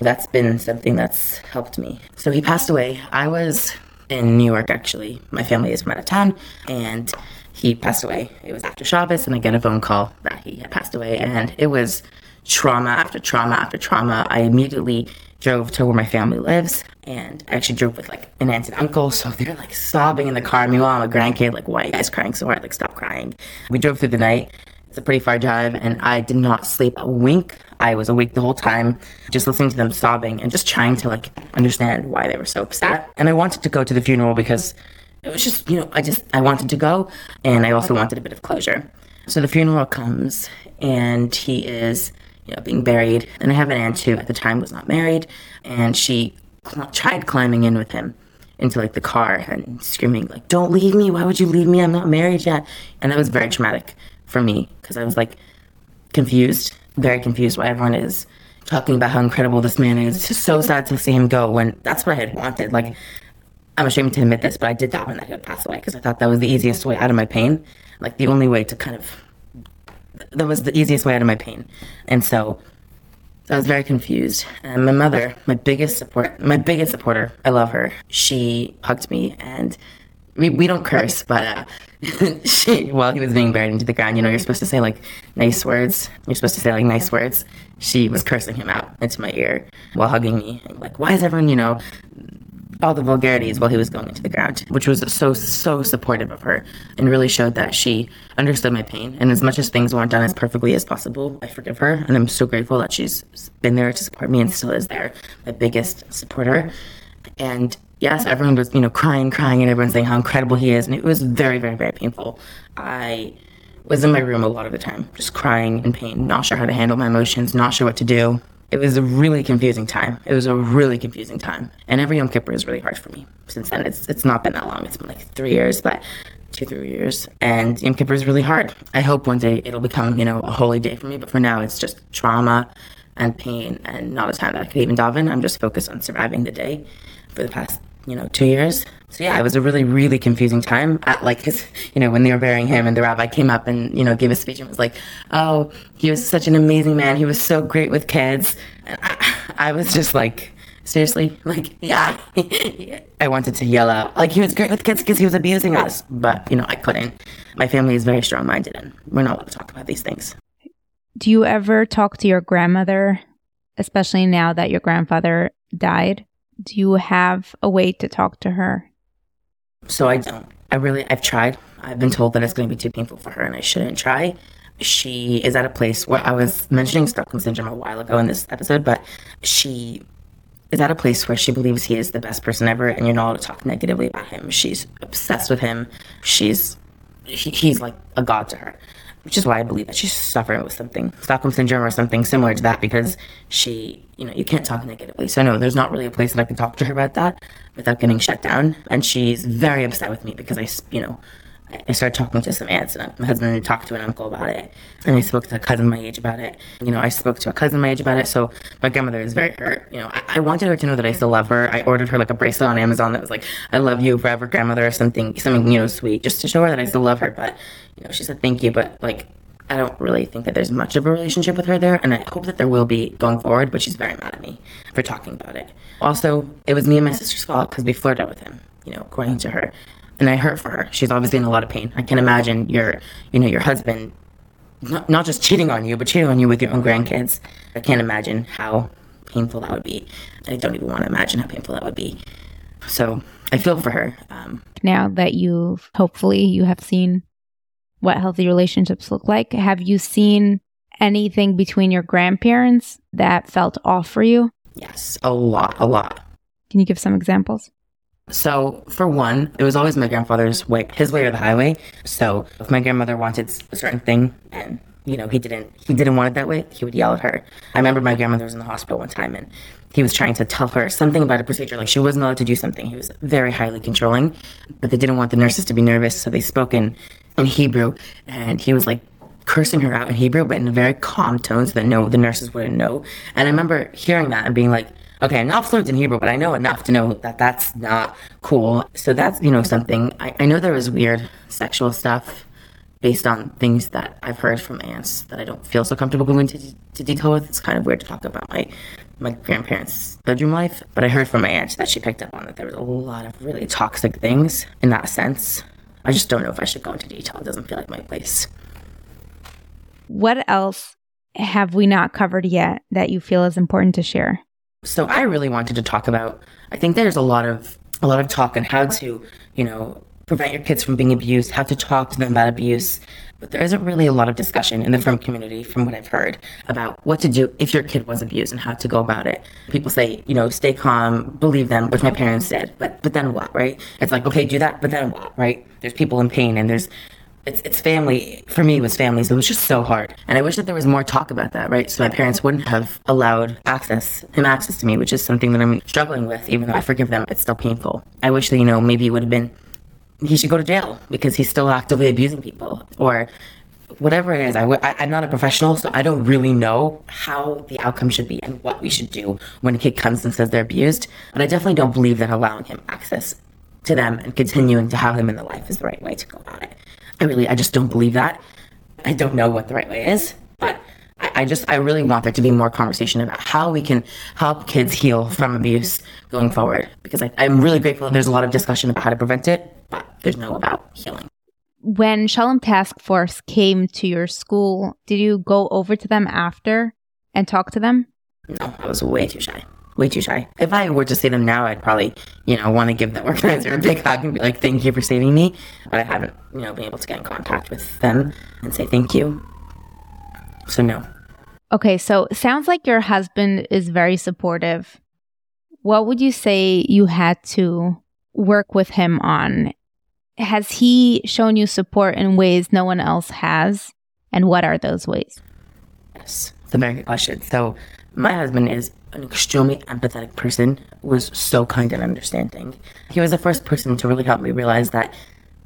that's been something that's helped me. So he passed away. I was in New York actually. My family is from out of town and he passed away. It was after Shabbos and I get a phone call that he had passed away and it was trauma after trauma after trauma. I immediately drove to where my family lives and I actually drove with like an aunt and uncle. So they're like sobbing in the car. Meanwhile, I'm a grandkid, like, why are you guys crying so hard? Like, stop crying. We drove through the night. It's a pretty far drive and I did not sleep a wink. I was awake the whole time, just listening to them sobbing and just trying to like understand why they were so upset. And I wanted to go to the funeral because it was just, you know, I just, I wanted to go and I also wanted a bit of closure. So the funeral comes and he is you know, being buried. And I have an aunt who at the time was not married, and she cl- tried climbing in with him into like the car and screaming like, "Don't leave me! Why would you leave me? I'm not married yet." And that was very traumatic for me because I was like confused, very confused why everyone is talking about how incredible this man is. It's just so sad to see him go when that's what I had wanted. Like, I'm ashamed to admit this, but I did that when I had passed away because I thought that was the easiest way out of my pain. Like the only way to kind of that was the easiest way out of my pain. And so I was very confused. And my mother, my biggest support, my biggest supporter, I love her. She hugged me and we, we don't curse, but uh, she, while he was being buried into the ground, you know, you're supposed to say like nice words. You're supposed to say like nice words. She was cursing him out into my ear while hugging me. Like, why is everyone, you know, all the vulgarities while he was going into the ground, which was so, so supportive of her and really showed that she understood my pain. And as much as things weren't done as perfectly as possible, I forgive her. And I'm so grateful that she's been there to support me and still is there, my biggest supporter. And yes, everyone was, you know, crying, crying, and everyone saying how incredible he is. And it was very, very, very painful. I was in my room a lot of the time, just crying in pain, not sure how to handle my emotions, not sure what to do it was a really confusing time. It was a really confusing time. And every Yom Kippur is really hard for me. Since then, it's it's not been that long. It's been like three years, but two, three years. And Yom Kippur is really hard. I hope one day it'll become, you know, a holy day for me. But for now, it's just trauma and pain and not a time that I could even daven. I'm just focused on surviving the day for the past you know, two years. So yeah, it was a really, really confusing time. At like, cause, you know, when they were burying him and the rabbi came up and, you know, gave a speech and was like, oh, he was such an amazing man. He was so great with kids. I, I was just like, seriously? Like, yeah. I wanted to yell out, like, he was great with kids because he was abusing us. But, you know, I couldn't. My family is very strong minded and we're not allowed to talk about these things. Do you ever talk to your grandmother, especially now that your grandfather died? do you have a way to talk to her? So I don't. I really, I've tried. I've been told that it's going to be too painful for her and I shouldn't try. She is at a place where I was mentioning Stockholm Syndrome a while ago in this episode, but she is at a place where she believes he is the best person ever and you're not allowed to talk negatively about him. She's obsessed with him. She's, he, he's like a god to her which is why I believe that she's suffering with something, Stockholm syndrome or something similar to that, because she, you know, you can't talk negatively. So no, there's not really a place that I can talk to her about that without getting shut down. And she's very upset with me because I, you know, I started talking to some aunts and my husband talked to an uncle about it. And I spoke to a cousin my age about it. You know, I spoke to a cousin my age about it. So my grandmother is very hurt. You know, I, I, wanted her to know that I still love her. I ordered her like a bracelet on Amazon that was like, I love you forever, grandmother, or something, something, you know, sweet, just to show her that I still love her. But you know, she said thank you, but like I don't really think that there's much of a relationship with her there, and I hope that there will be going forward, but she's very mad at me for talking about it. Also, it was me and my sister's fault because we flirted with him, you know, according to her. And I hurt for her. She's obviously in a lot of pain. I can imagine your, you know, your husband not, not just cheating on you, but cheating on you with your own grandkids. I can't imagine how painful that would be. I don't even want to imagine how painful that would be. So I feel for her. Um, now that you've hopefully you have seen what healthy relationships look like, have you seen anything between your grandparents that felt off for you? Yes, a lot, a lot. Can you give some examples? So, for one, it was always my grandfather's way, his way or the highway. So, if my grandmother wanted a certain thing and you know he didn't he didn't want it that way, he would yell at her. I remember my grandmother was in the hospital one time and he was trying to tell her something about a procedure, like she wasn't allowed to do something. He was very highly controlling, but they didn't want the nurses to be nervous, so they spoke in in Hebrew, and he was like cursing her out in Hebrew, but in a very calm tone so that no, the nurses wouldn't know. And I remember hearing that and being like, okay, I'm not fluent in Hebrew, but I know enough to know that that's not cool. So that's, you know, something. I, I know there was weird sexual stuff based on things that I've heard from aunts that I don't feel so comfortable going into to detail with. It's kind of weird to talk about my my grandparents' bedroom life, but I heard from my aunt that she picked up on that there was a lot of really toxic things in that sense. I just don't know if I should go into detail. It doesn't feel like my place. What else have we not covered yet that you feel is important to share? So I really wanted to talk about I think there's a lot of a lot of talk on how to, you know, prevent your kids from being abused, how to talk to them about abuse. But there isn't really a lot of discussion in the frum community, from what I've heard, about what to do if your kid was abused and how to go about it. People say, you know, stay calm, believe them, which my parents did. But but then what, right? It's like, okay, do that, but then what, right? There's people in pain and there's it's, it's family. For me, it was family. So it was just so hard. And I wish that there was more talk about that, right? So my parents wouldn't have allowed access, him access to me, which is something that I'm struggling with. Even though I forgive them, it's still painful. I wish that, you know, maybe it would have been, he should go to jail because he's still actively abusing people or whatever it is. I'm not a professional, so I don't really know how the outcome should be and what we should do when a kid comes and says they're abused. But I definitely don't believe that allowing him access to them and continuing to have them in the life is the right way to go about it. I really, I just don't believe that. I don't know what the right way is, but I, I just, I really want there to be more conversation about how we can help kids heal from abuse going forward. Because I, I'm really grateful that there's a lot of discussion about how to prevent it, but there's no about healing. When Shalom Task Force came to your school, did you go over to them after and talk to them? No, I was way too shy way too shy. If I were to see them now, I'd probably, you know, want to give the organizer a big hug and be like, thank you for saving me. But I haven't, you know, been able to get in contact with them and say thank you. So, no. Okay, so sounds like your husband is very supportive. What would you say you had to work with him on? Has he shown you support in ways no one else has? And what are those ways? Yes, a very good question. So, my husband is an extremely empathetic person, was so kind and understanding. He was the first person to really help me realize that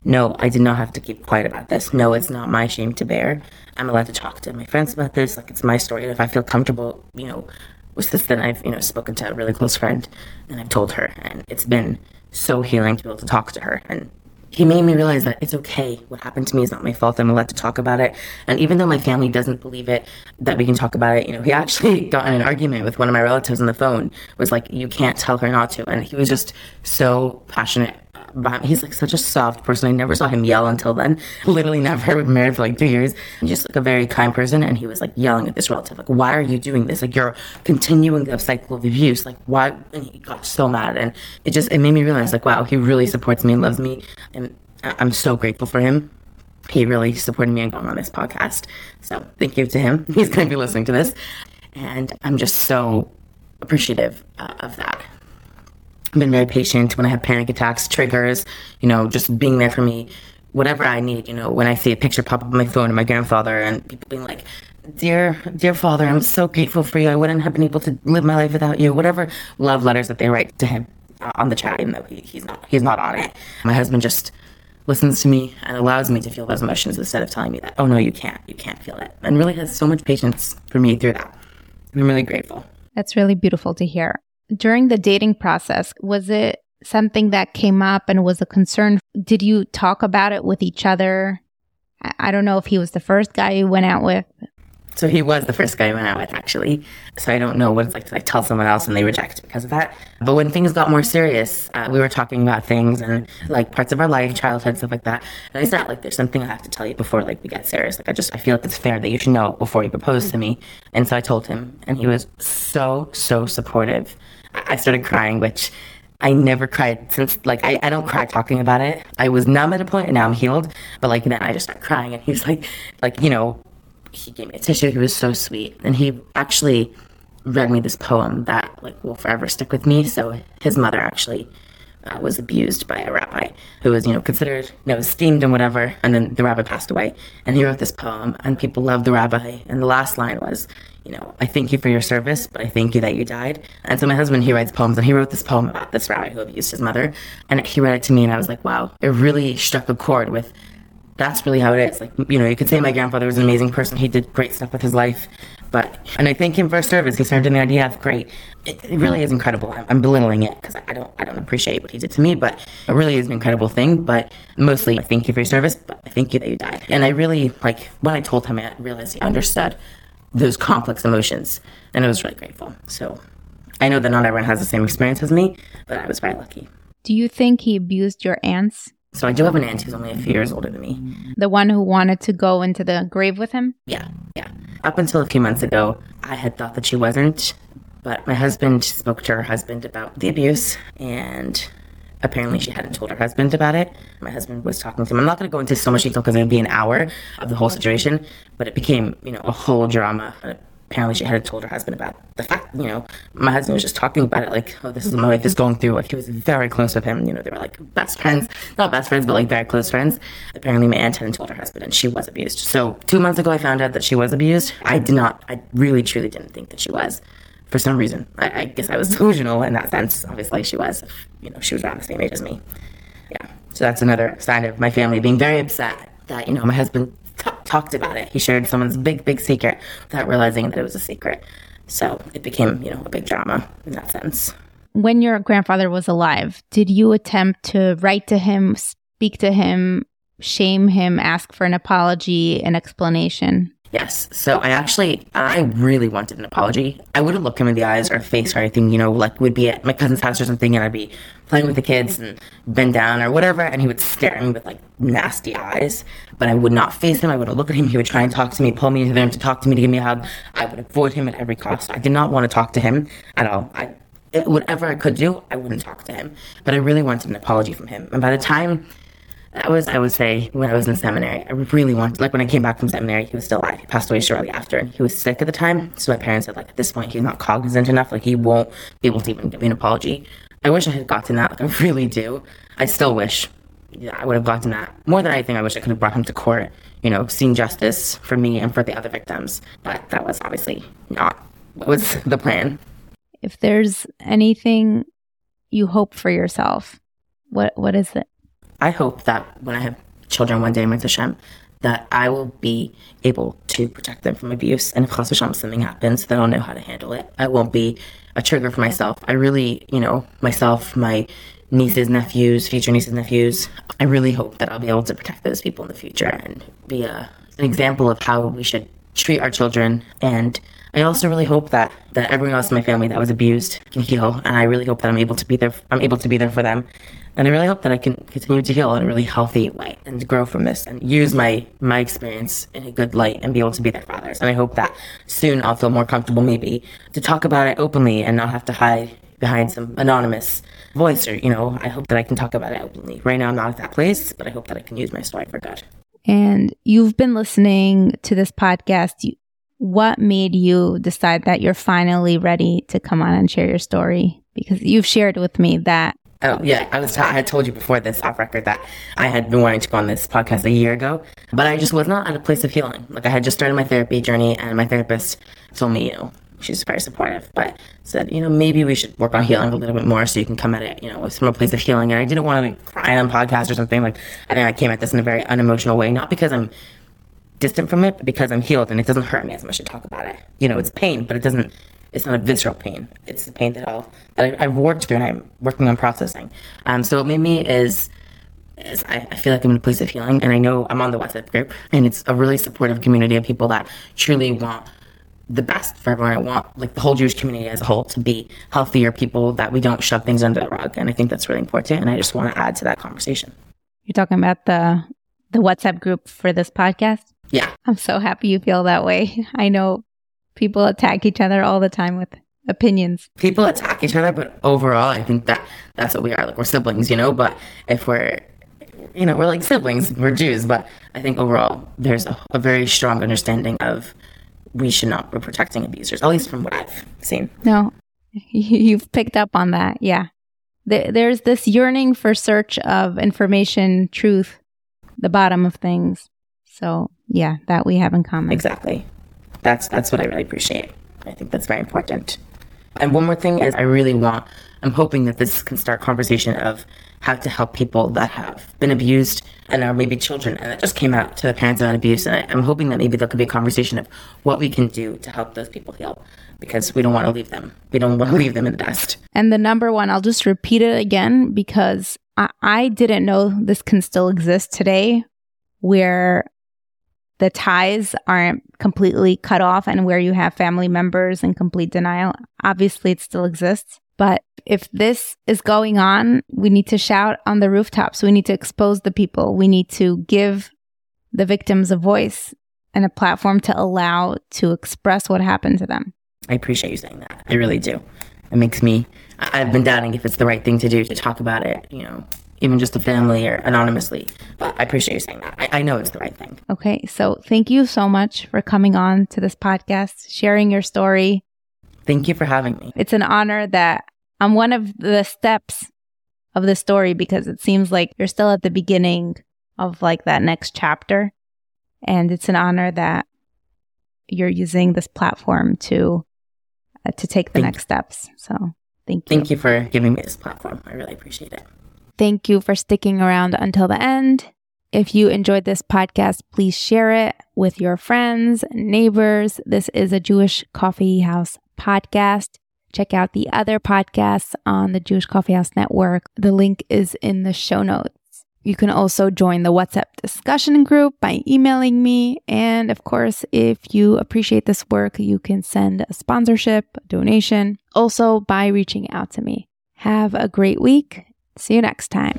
no, I did not have to keep quiet about this. No, it's not my shame to bear. I'm allowed to talk to my friends about this. Like, it's my story. And if I feel comfortable, you know, with this, then I've, you know, spoken to a really close friend and I've told her. And it's been so healing to be able to talk to her and he made me realize that it's okay. What happened to me is not my fault. I'm allowed to talk about it. And even though my family doesn't believe it, that we can talk about it, you know, he actually got in an argument with one of my relatives on the phone, was like, you can't tell her not to. And he was just so passionate he's like such a soft person. I never saw him yell until then. Literally never. We've been married for like two years. Just like a very kind person. And he was like yelling at this relative, like, why are you doing this? Like you're continuing the cycle of abuse. Like why? And he got so mad. And it just, it made me realize like, wow, he really supports me and loves me. And I'm so grateful for him. He really supported me in going on this podcast. So thank you to him. He's going to be listening to this. And I'm just so appreciative uh, of that. Been very patient when I have panic attacks, triggers, you know, just being there for me, whatever I need, you know, when I see a picture pop up on my phone of my grandfather and people being like, Dear, dear father, I'm so grateful for you. I wouldn't have been able to live my life without you. Whatever love letters that they write to him on the chat, even though he, he's not, he's not on it. My husband just listens to me and allows me to feel those emotions instead of telling me that, oh no, you can't, you can't feel it. And really has so much patience for me through that. I'm really grateful. That's really beautiful to hear during the dating process, was it something that came up and was a concern? Did you talk about it with each other? I don't know if he was the first guy you went out with. So he was the first guy I went out with, actually. So I don't know what it's like to like tell someone else and they reject because of that. But when things got more serious, uh, we were talking about things and like parts of our life, childhood, stuff like that. And I said, like, there's something I have to tell you before like we get serious. Like I just I feel like it's fair that you should know before you propose to me. And so I told him, and he was so so supportive. I started crying, which I never cried since, like, I, I don't cry talking about it. I was numb at a point and now I'm healed. But, like, then I just started crying and he was like, like, you know, he gave me a tissue. He was so sweet. And he actually read me this poem that, like, will forever stick with me. So his mother actually uh, was abused by a rabbi who was, you know, considered, you know, esteemed and whatever. And then the rabbi passed away. And he wrote this poem, and people loved the rabbi. And the last line was, you know, I thank you for your service, but I thank you that you died. And so my husband, he writes poems, and he wrote this poem about this rabbi who abused his mother. And he read it to me, and I was like, wow, it really struck a chord with that's really how it is. Like, you know, you could say my grandfather was an amazing person. He did great stuff with his life. But, and I thank him for his service. He served in the IDF. Great. It, it really is incredible. I'm, I'm belittling it because I don't, I don't appreciate what he did to me, but it really is an incredible thing. But mostly, I thank you for your service, but I thank you that you died. And I really, like, when I told him, I realized he understood those complex emotions. And I was really grateful. So I know that not everyone has the same experience as me, but I was very lucky. Do you think he abused your aunts? So I do have an aunt who's only a few years older than me. The one who wanted to go into the grave with him? Yeah, yeah. Up until a few months ago, I had thought that she wasn't, but my husband spoke to her husband about the abuse, and apparently she hadn't told her husband about it. My husband was talking to him. I'm not going to go into so much detail because it would be an hour of the whole situation, but it became, you know, a whole drama apparently she hadn't told her husband about the fact, you know, my husband was just talking about it like, oh, this is my wife is going through. Like, he was very close with him. You know, they were like best friends, not best friends, but like very close friends. Apparently, my aunt hadn't told her husband and she was abused. So, two months ago, I found out that she was abused. I did not, I really, truly didn't think that she was. For some reason, I, I guess I was delusional in that sense. Obviously, she was. You know, she was around the same age as me. Yeah. So that's another sign of my family being very upset that you know my husband t- talked about it. He shared someone's big, big secret without realizing that it was a secret. So it became, you know, a big drama in that sense. When your grandfather was alive, did you attempt to write to him, speak to him, shame him, ask for an apology, an explanation? Yes. So I actually, I really wanted an apology. I wouldn't look him in the eyes or face or anything, you know, like would be at my cousin's house or something and I'd be playing with the kids and bend down or whatever. And he would stare at me with like nasty eyes, but I would not face him. I wouldn't look at him. He would try and talk to me, pull me into the room to talk to me, to give me a hug. I would avoid him at every cost. I did not want to talk to him at all. I, whatever I could do, I wouldn't talk to him. But I really wanted an apology from him. And by the time that was, I would say, when I was in seminary. I really wanted, like, when I came back from seminary, he was still alive. He passed away shortly after, he was sick at the time. So my parents said, like, at this point, he's not cognizant enough. Like, he won't be able to even give me an apology. I wish I had gotten that. Like, I really do. I still wish yeah, I would have gotten that. More than anything, I wish I could have brought him to court, you know, seen justice for me and for the other victims. But that was obviously not what was the plan. If there's anything you hope for yourself, what what is it? I hope that when I have children one day, Mitzvah Hashem, that I will be able to protect them from abuse. And if Chas Hashem something happens, that I'll know how to handle it. I won't be a trigger for myself. I really, you know, myself, my nieces, nephews, future nieces, nephews, I really hope that I'll be able to protect those people in the future and be a, an example of how we should treat our children. And I also really hope that, that everyone else in my family that was abused can heal. And I really hope that I'm able to be there. I'm able to be there for them and I really hope that I can continue to heal in a really healthy way and grow from this and use my my experience in a good light and be able to be their fathers. And I hope that soon I'll feel more comfortable maybe to talk about it openly and not have to hide behind some anonymous voice or, you know, I hope that I can talk about it openly. Right now I'm not at that place, but I hope that I can use my story for good. And you've been listening to this podcast. What made you decide that you're finally ready to come on and share your story? Because you've shared with me that Oh yeah, I was. T- I had told you before this off record that I had been wanting to go on this podcast a year ago, but I just was not at a place of healing. Like I had just started my therapy journey, and my therapist told me, you know, she's very supportive, but said, you know, maybe we should work on healing a little bit more so you can come at it, you know, from a place of healing. And I didn't want to like, cry on podcast or something. Like I think I came at this in a very unemotional way, not because I'm distant from it, but because I'm healed and it doesn't hurt me as much to talk about it. You know, it's pain, but it doesn't it's not a visceral pain. It's the pain that I'll that I, have worked through and I'm working on processing. Um, so what made me is, is I, I, feel like I'm in a place of healing, and I know I'm on the WhatsApp group, and it's a really supportive community of people that truly want the best for everyone. I want like the whole Jewish community as a whole to be healthier people that we don't shove things under the rug, and I think that's really important. And I just want to add to that conversation. You're talking about the the WhatsApp group for this podcast. Yeah, I'm so happy you feel that way. I know people attack each other all the time with opinions. People attack each other, but overall, I think that that's what we are. Like we're siblings, you know. But if we're, you know, we're like siblings. We're Jews, but I think overall, there's a, a very strong understanding of we should not be protecting abusers, at least from what I've seen. No, you've picked up on that, yeah. there's this yearning for search of information, truth, the bottom of things. So yeah, that we have in common. Exactly. That's that's what I really appreciate. I think that's very important. And one more thing is I really want I'm hoping that this can start conversation of how to help people that have been abused and are maybe children and that just came out to the parents of abuse. And I, I'm hoping that maybe there could be a conversation of what we can do to help those people heal because we don't want to leave them. We don't want to leave them in the dust. And the number one, I'll just repeat it again because I, I didn't know this can still exist today where the ties aren't completely cut off and where you have family members in complete denial. Obviously, it still exists. But if this is going on, we need to shout on the rooftops. We need to expose the people. We need to give the victims a voice and a platform to allow to express what happened to them. I appreciate you saying that. I really do. It makes me, I've been doubting if it's the right thing to do to talk about it, you know, even just a family or anonymously. But I appreciate you saying that. I, I know it's the right thing. Okay. So thank you so much for coming on to this podcast, sharing your story. Thank you for having me. It's an honor that I'm one of the steps of the story because it seems like you're still at the beginning of like that next chapter. And it's an honor that you're using this platform to uh, to take the Thank next steps. So, thank you. Thank you for giving me this platform. I really appreciate it. Thank you for sticking around until the end. If you enjoyed this podcast, please share it with your friends, neighbors. This is a Jewish Coffee House podcast. Check out the other podcasts on the Jewish Coffee House Network. The link is in the show notes. You can also join the WhatsApp discussion group by emailing me. And of course, if you appreciate this work, you can send a sponsorship, a donation, also by reaching out to me. Have a great week. See you next time.